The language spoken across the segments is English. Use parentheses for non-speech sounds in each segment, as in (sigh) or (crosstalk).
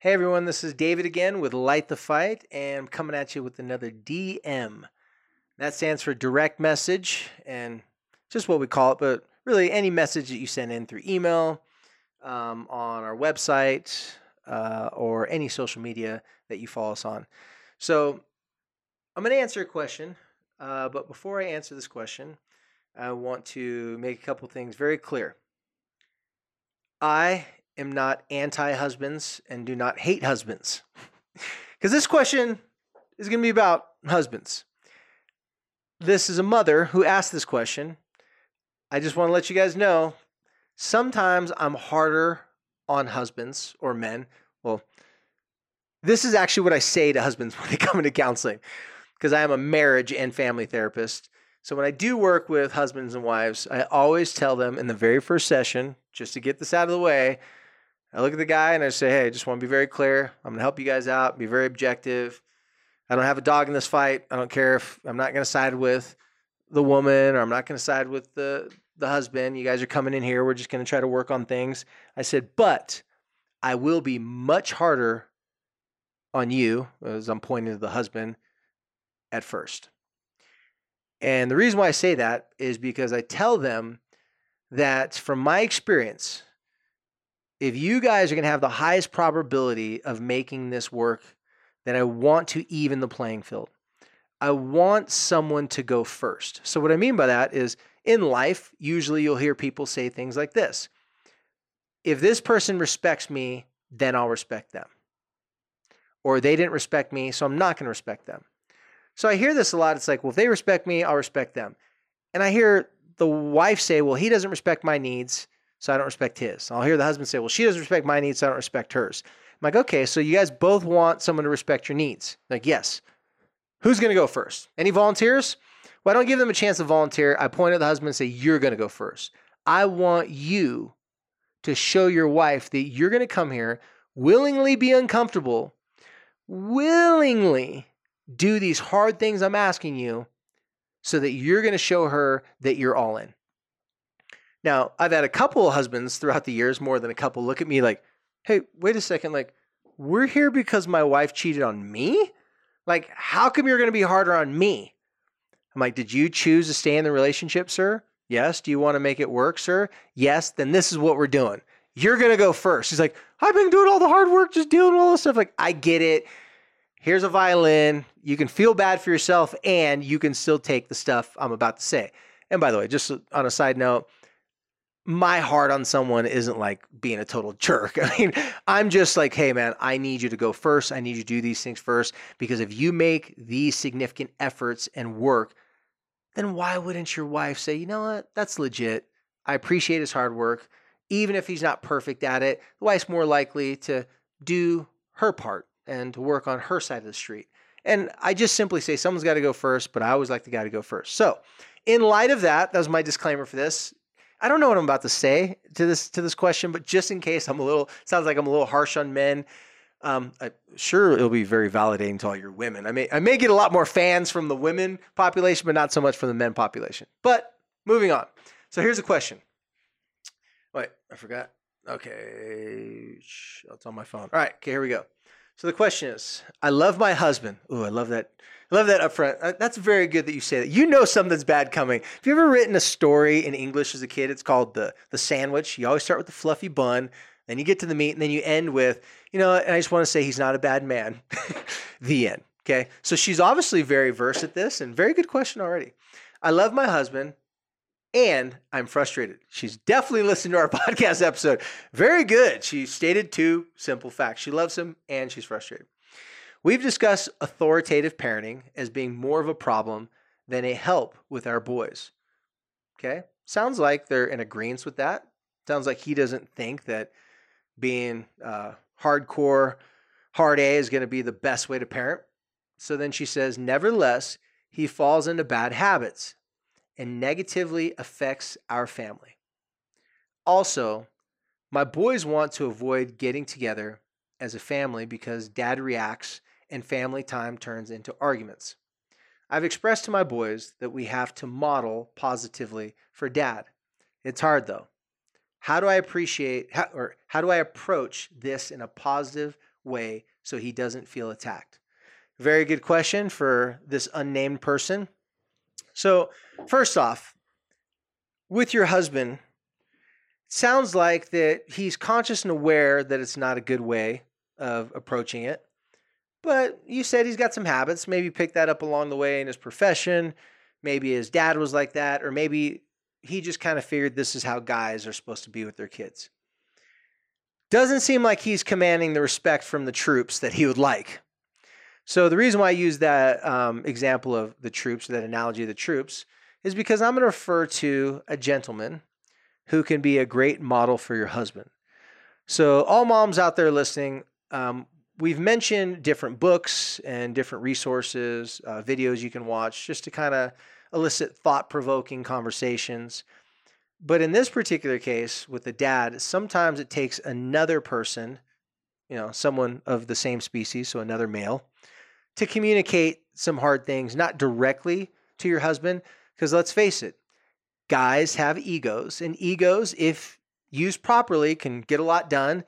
Hey everyone, this is David again with Light the Fight, and I'm coming at you with another DM. That stands for direct message, and just what we call it, but really any message that you send in through email, um, on our website, uh, or any social media that you follow us on. So I'm going to answer a question, uh, but before I answer this question, I want to make a couple things very clear. I am not anti husbands and do not hate husbands. (laughs) Because this question is going to be about husbands. This is a mother who asked this question. I just want to let you guys know sometimes I'm harder on husbands or men. Well, this is actually what I say to husbands (laughs) when they come into counseling because I am a marriage and family therapist. So when I do work with husbands and wives, I always tell them in the very first session, just to get this out of the way, I look at the guy and I say, hey, I just want to be very clear. I'm going to help you guys out, be very objective. I don't have a dog in this fight. I don't care if I'm not going to side with the woman or I'm not going to side with the, the husband. You guys are coming in here. We're just going to try to work on things. I said, but I will be much harder on you, as I'm pointing to the husband, at first. And the reason why I say that is because I tell them that from my experience, if you guys are going to have the highest probability of making this work, then I want to even the playing field. I want someone to go first. So, what I mean by that is in life, usually you'll hear people say things like this If this person respects me, then I'll respect them. Or they didn't respect me, so I'm not going to respect them. So, I hear this a lot. It's like, well, if they respect me, I'll respect them. And I hear the wife say, well, he doesn't respect my needs so I don't respect his. I'll hear the husband say, Well, she doesn't respect my needs, so I don't respect hers. I'm like, Okay, so you guys both want someone to respect your needs. Like, yes. Who's going to go first? Any volunteers? Well, I don't give them a chance to volunteer. I point at the husband and say, You're going to go first. I want you to show your wife that you're going to come here, willingly be uncomfortable, willingly do these hard things I'm asking you so that you're going to show her that you're all in. Now, I've had a couple of husbands throughout the years, more than a couple, look at me like, hey, wait a second, like, we're here because my wife cheated on me? Like, how come you're going to be harder on me? I'm like, did you choose to stay in the relationship, sir? Yes. Do you want to make it work, sir? Yes. Then this is what we're doing. You're going to go first. He's like, I've been doing all the hard work, just dealing with all this stuff. Like, I get it. Here's a violin. You can feel bad for yourself and you can still take the stuff I'm about to say. And by the way, just on a side note, my heart on someone isn't like being a total jerk. (laughs) I mean, I'm just like, hey, man, I need you to go first. I need you to do these things first because if you make these significant efforts and work, then why wouldn't your wife say, you know what, that's legit. I appreciate his hard work. Even if he's not perfect at it, the wife's more likely to do her part and to work on her side of the street. And I just simply say someone's got to go first, but I always like the guy to go first. So, in light of that, that was my disclaimer for this. I don't know what I'm about to say to this to this question, but just in case I'm a little sounds like I'm a little harsh on men. Um, I'm sure it'll be very validating to all your women. I may I may get a lot more fans from the women population, but not so much from the men population. But moving on. So here's a question. Wait, I forgot. Okay, it's on my phone. All right, okay, here we go. So the question is, I love my husband. Ooh, I love that I love that up front. Uh, that's very good that you say that. You know something's bad coming. Have you ever written a story in English as a kid? It's called the the sandwich. You always start with the fluffy bun, then you get to the meat, and then you end with, you know, and I just want to say he's not a bad man. (laughs) the end. Okay. So she's obviously very versed at this and very good question already. I love my husband and I'm frustrated. She's definitely listened to our (laughs) podcast episode. Very good. She stated two simple facts. She loves him and she's frustrated. We've discussed authoritative parenting as being more of a problem than a help with our boys. Okay? Sounds like they're in agreement with that. Sounds like he doesn't think that being uh, hardcore, hard A is going to be the best way to parent. So then she says, Nevertheless, he falls into bad habits and negatively affects our family. Also, my boys want to avoid getting together as a family because dad reacts and family time turns into arguments. I've expressed to my boys that we have to model positively for dad. It's hard though. How do I appreciate how, or how do I approach this in a positive way so he doesn't feel attacked? Very good question for this unnamed person. So, first off, with your husband, sounds like that he's conscious and aware that it's not a good way of approaching it. But you said he's got some habits. Maybe picked that up along the way in his profession. Maybe his dad was like that, or maybe he just kind of figured this is how guys are supposed to be with their kids. Doesn't seem like he's commanding the respect from the troops that he would like. So the reason why I use that um, example of the troops, that analogy of the troops, is because I'm going to refer to a gentleman who can be a great model for your husband. So all moms out there listening, um, we've mentioned different books and different resources, uh, videos you can watch, just to kind of elicit thought provoking conversations. But in this particular case with the dad, sometimes it takes another person, you know, someone of the same species, so another male, to communicate some hard things, not directly to your husband. Because let's face it, guys have egos, and egos, if used properly, can get a lot done.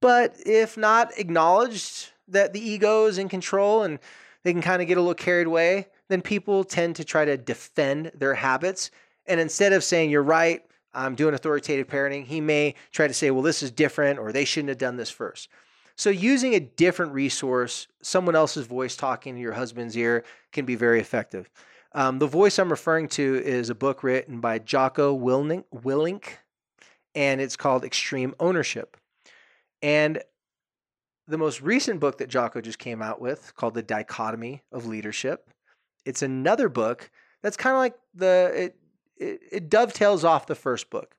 But if not acknowledged that the ego is in control and they can kind of get a little carried away, then people tend to try to defend their habits. And instead of saying, you're right, I'm doing authoritative parenting, he may try to say, well, this is different or they shouldn't have done this first. So, using a different resource, someone else's voice talking to your husband's ear, can be very effective. Um, the voice I'm referring to is a book written by Jocko Willink, Willink, and it's called Extreme Ownership. And the most recent book that Jocko just came out with, called The Dichotomy of Leadership, it's another book that's kind of like the it, it, it dovetails off the first book.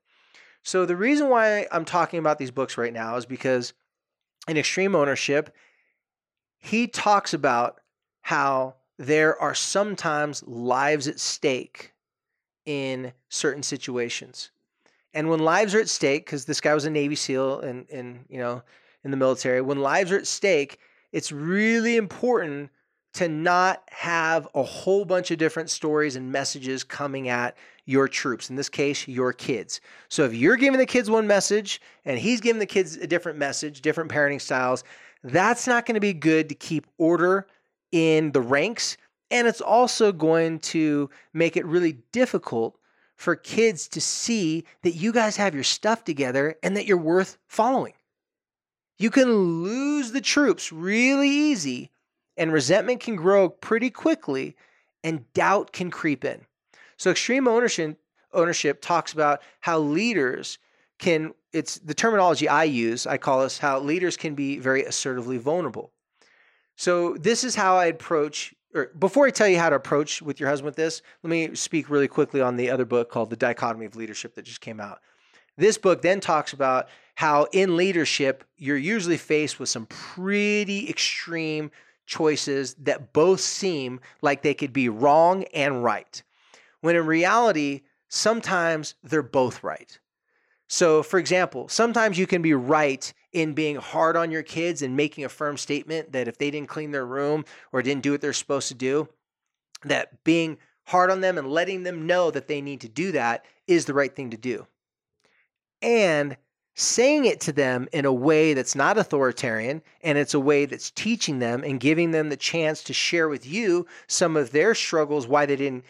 So the reason why I'm talking about these books right now is because in Extreme Ownership, he talks about how there are sometimes lives at stake in certain situations. And when lives are at stake, because this guy was a Navy SEAL and, and you know in the military, when lives are at stake, it's really important to not have a whole bunch of different stories and messages coming at your troops, in this case, your kids. So if you're giving the kids one message and he's giving the kids a different message, different parenting styles, that's not going to be good to keep order in the ranks. And it's also going to make it really difficult for kids to see that you guys have your stuff together and that you're worth following. You can lose the troops really easy and resentment can grow pretty quickly and doubt can creep in. So extreme ownership ownership talks about how leaders can it's the terminology I use, I call this how leaders can be very assertively vulnerable. So this is how I approach or before I tell you how to approach with your husband with this, let me speak really quickly on the other book called The Dichotomy of Leadership that just came out. This book then talks about how in leadership you're usually faced with some pretty extreme choices that both seem like they could be wrong and right, when in reality, sometimes they're both right. So, for example, sometimes you can be right in being hard on your kids and making a firm statement that if they didn't clean their room or didn't do what they're supposed to do, that being hard on them and letting them know that they need to do that is the right thing to do. And saying it to them in a way that's not authoritarian and it's a way that's teaching them and giving them the chance to share with you some of their struggles why they didn't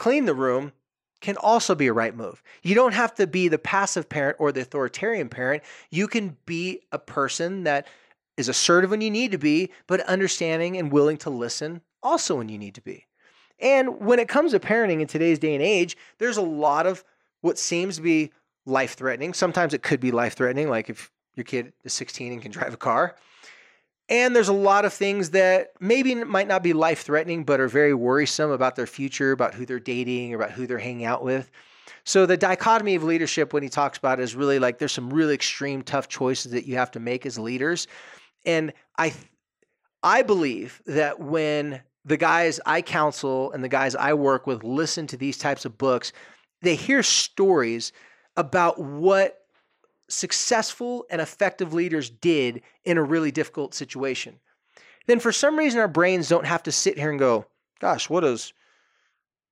clean the room can also be a right move. You don't have to be the passive parent or the authoritarian parent. You can be a person that is assertive when you need to be, but understanding and willing to listen also when you need to be. And when it comes to parenting in today's day and age, there's a lot of what seems to be life threatening. Sometimes it could be life threatening, like if your kid is 16 and can drive a car. And there's a lot of things that maybe might not be life threatening, but are very worrisome about their future, about who they're dating, about who they're hanging out with. So the dichotomy of leadership, when he talks about it, is really like there's some really extreme, tough choices that you have to make as leaders. And I, I believe that when the guys I counsel and the guys I work with listen to these types of books, they hear stories about what successful and effective leaders did in a really difficult situation. Then, for some reason, our brains don't have to sit here and go, gosh, what does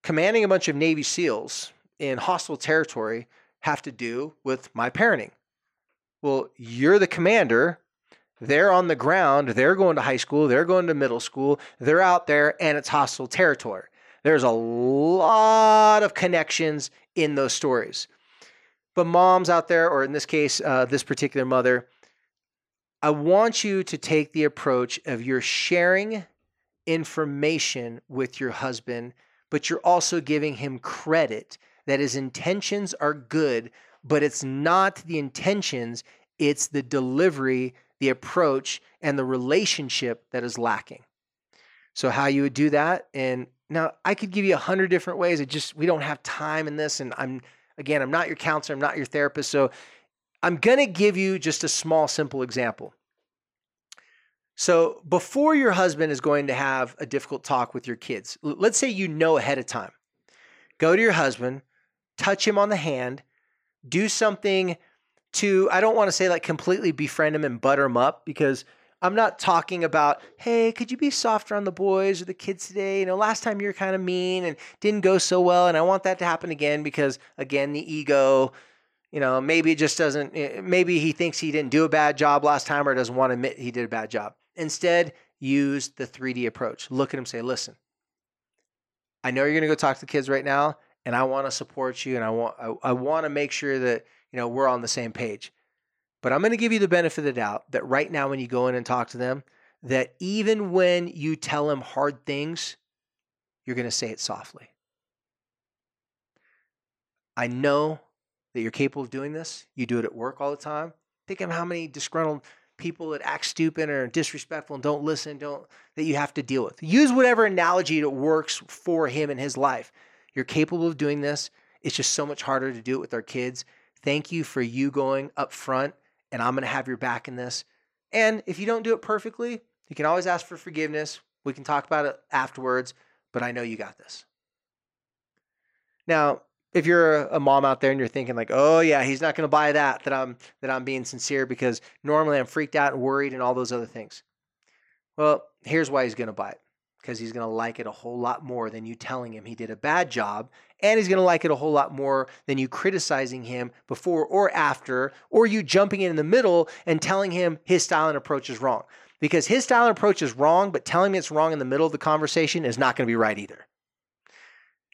commanding a bunch of Navy SEALs in hostile territory have to do with my parenting? Well, you're the commander. They're on the ground. They're going to high school. They're going to middle school. They're out there and it's hostile territory. There's a lot of connections in those stories. But moms out there, or in this case, uh, this particular mother, I want you to take the approach of you're sharing information with your husband, but you're also giving him credit that his intentions are good, but it's not the intentions, it's the delivery, the approach, and the relationship that is lacking. So, how you would do that, and now I could give you a hundred different ways. It just we don't have time in this, and I'm Again, I'm not your counselor, I'm not your therapist. So I'm going to give you just a small, simple example. So before your husband is going to have a difficult talk with your kids, let's say you know ahead of time. Go to your husband, touch him on the hand, do something to, I don't want to say like completely befriend him and butter him up because I'm not talking about, hey, could you be softer on the boys or the kids today? You know, last time you were kind of mean and didn't go so well. And I want that to happen again because, again, the ego, you know, maybe it just doesn't, eh, maybe he thinks he didn't do a bad job last time or doesn't want to admit he did a bad job. Instead, use the 3D approach. Look at him, say, listen, I know you're going to go talk to the kids right now, and I want to support you and I want, I, I want to make sure that, you know, we're on the same page. But I'm going to give you the benefit of the doubt that right now, when you go in and talk to them, that even when you tell them hard things, you're going to say it softly. I know that you're capable of doing this. You do it at work all the time. Think of how many disgruntled people that act stupid or disrespectful and don't listen, don't that you have to deal with. Use whatever analogy that works for him in his life. You're capable of doing this. It's just so much harder to do it with our kids. Thank you for you going up front and I'm going to have your back in this. And if you don't do it perfectly, you can always ask for forgiveness. We can talk about it afterwards, but I know you got this. Now, if you're a mom out there and you're thinking like, "Oh yeah, he's not going to buy that that I'm that I'm being sincere because normally I'm freaked out and worried and all those other things." Well, here's why he's going to buy it because he's going to like it a whole lot more than you telling him he did a bad job. And he's going to like it a whole lot more than you criticizing him before or after, or you jumping in, in the middle and telling him his style and approach is wrong. Because his style and approach is wrong, but telling me it's wrong in the middle of the conversation is not going to be right either.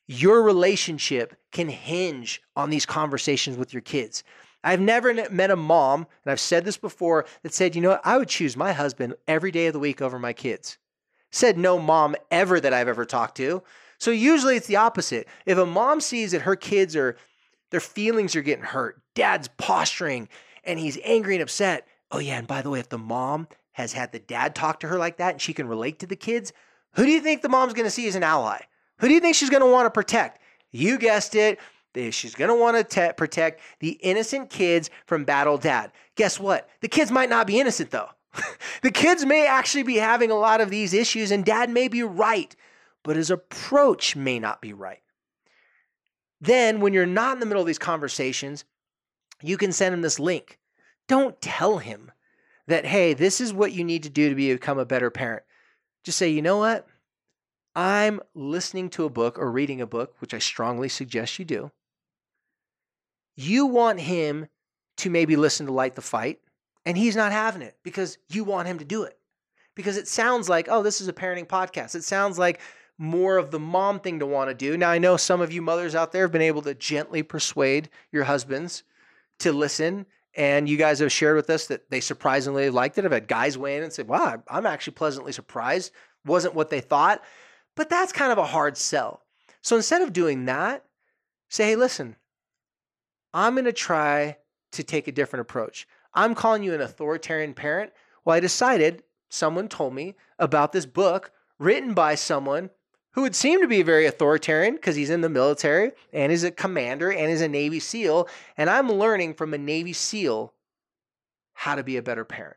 Your relationship can hinge on these conversations with your kids. I've never met a mom, and I've said this before, that said, you know I would choose my husband every day of the week over my kids said no mom ever that I've ever talked to. So usually it's the opposite. If a mom sees that her kids are, their feelings are getting hurt, dad's posturing, and he's angry and upset. Oh, yeah. And by the way, if the mom has had the dad talk to her like that and she can relate to the kids, who do you think the mom's going to see as an ally? Who do you think she's going to want to protect? You guessed it. She's going to want to te- protect the innocent kids from battle dad. Guess what? The kids might not be innocent, though. (laughs) the kids may actually be having a lot of these issues, and dad may be right, but his approach may not be right. Then, when you're not in the middle of these conversations, you can send him this link. Don't tell him that, hey, this is what you need to do to become a better parent. Just say, you know what? I'm listening to a book or reading a book, which I strongly suggest you do. You want him to maybe listen to Light the Fight and he's not having it because you want him to do it. Because it sounds like, oh, this is a parenting podcast. It sounds like more of the mom thing to want to do. Now, I know some of you mothers out there have been able to gently persuade your husbands to listen. And you guys have shared with us that they surprisingly liked it. I've had guys weigh in and say, wow, I'm actually pleasantly surprised. Wasn't what they thought. But that's kind of a hard sell. So instead of doing that, say, hey, listen, I'm going to try to take a different approach. I'm calling you an authoritarian parent. Well, I decided someone told me about this book written by someone who would seem to be very authoritarian because he's in the military and is a commander and is a Navy SEAL. And I'm learning from a Navy SEAL how to be a better parent.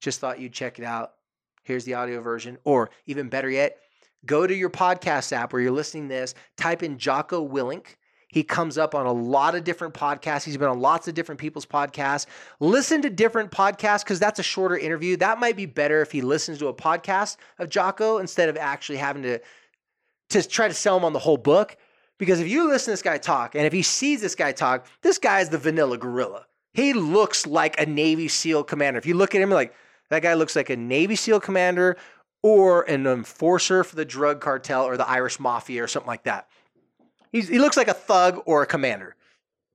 Just thought you'd check it out. Here's the audio version. Or even better yet, go to your podcast app where you're listening to this, type in Jocko Willink. He comes up on a lot of different podcasts. He's been on lots of different people's podcasts. Listen to different podcasts because that's a shorter interview. That might be better if he listens to a podcast of Jocko instead of actually having to, to try to sell him on the whole book. Because if you listen to this guy talk and if he sees this guy talk, this guy is the vanilla gorilla. He looks like a Navy SEAL commander. If you look at him, like that guy looks like a Navy SEAL commander or an enforcer for the drug cartel or the Irish mafia or something like that. He's, he looks like a thug or a commander,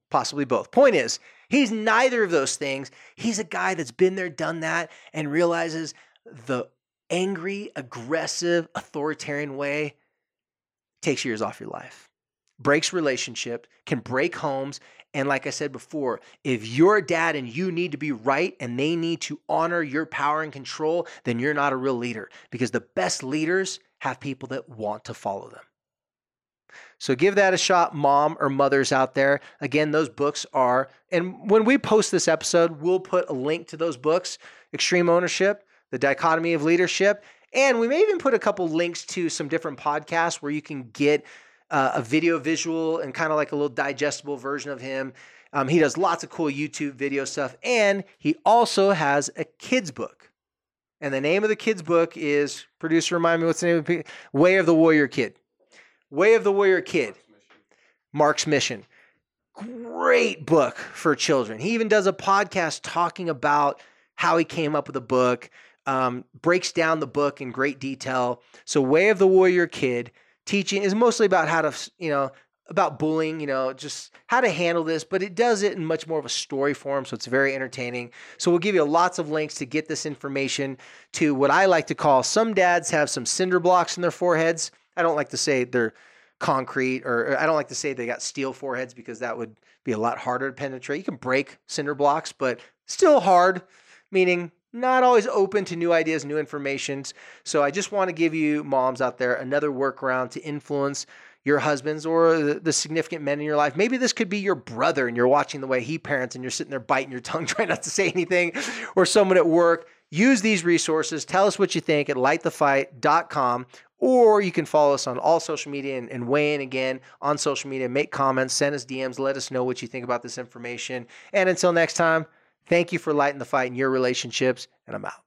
possibly both. Point is, he's neither of those things. He's a guy that's been there, done that, and realizes the angry, aggressive, authoritarian way takes years off your life, breaks relationship, can break homes. And like I said before, if you're a dad and you need to be right and they need to honor your power and control, then you're not a real leader because the best leaders have people that want to follow them. So give that a shot, mom or mothers out there. Again, those books are, and when we post this episode, we'll put a link to those books Extreme Ownership, The Dichotomy of Leadership, and we may even put a couple links to some different podcasts where you can get uh, a video visual and kind of like a little digestible version of him. Um, he does lots of cool YouTube video stuff, and he also has a kids book. And the name of the kids book is producer. Remind me what's the name of it? Way of the Warrior Kid. Way of the Warrior Kid, Marc's Mission. Great book for children. He even does a podcast talking about how he came up with the book, um, breaks down the book in great detail. So, Way of the Warrior Kid teaching is mostly about how to, you know, about bullying, you know, just how to handle this, but it does it in much more of a story form, so it's very entertaining. So we'll give you lots of links to get this information to what I like to call some dads have some cinder blocks in their foreheads. I don't like to say they're concrete or I don't like to say they got steel foreheads because that would be a lot harder to penetrate. You can break cinder blocks, but still hard, meaning not always open to new ideas, new informations. So I just want to give you moms out there another workaround to influence your husbands or the, significant men in your life. Maybe this could be your brother and you're watching the way he parents and you're sitting there biting your tongue (laughs) trying not to say anything or someone at work. Use these resources. Tell us what you think at lightthefight.com or you can follow us on all social media and, and, weigh in again on social media. Make comments, send us DMs, let us know what you think about this information. And until next time, thank you for lighting the fight in your relationships, and I'm out.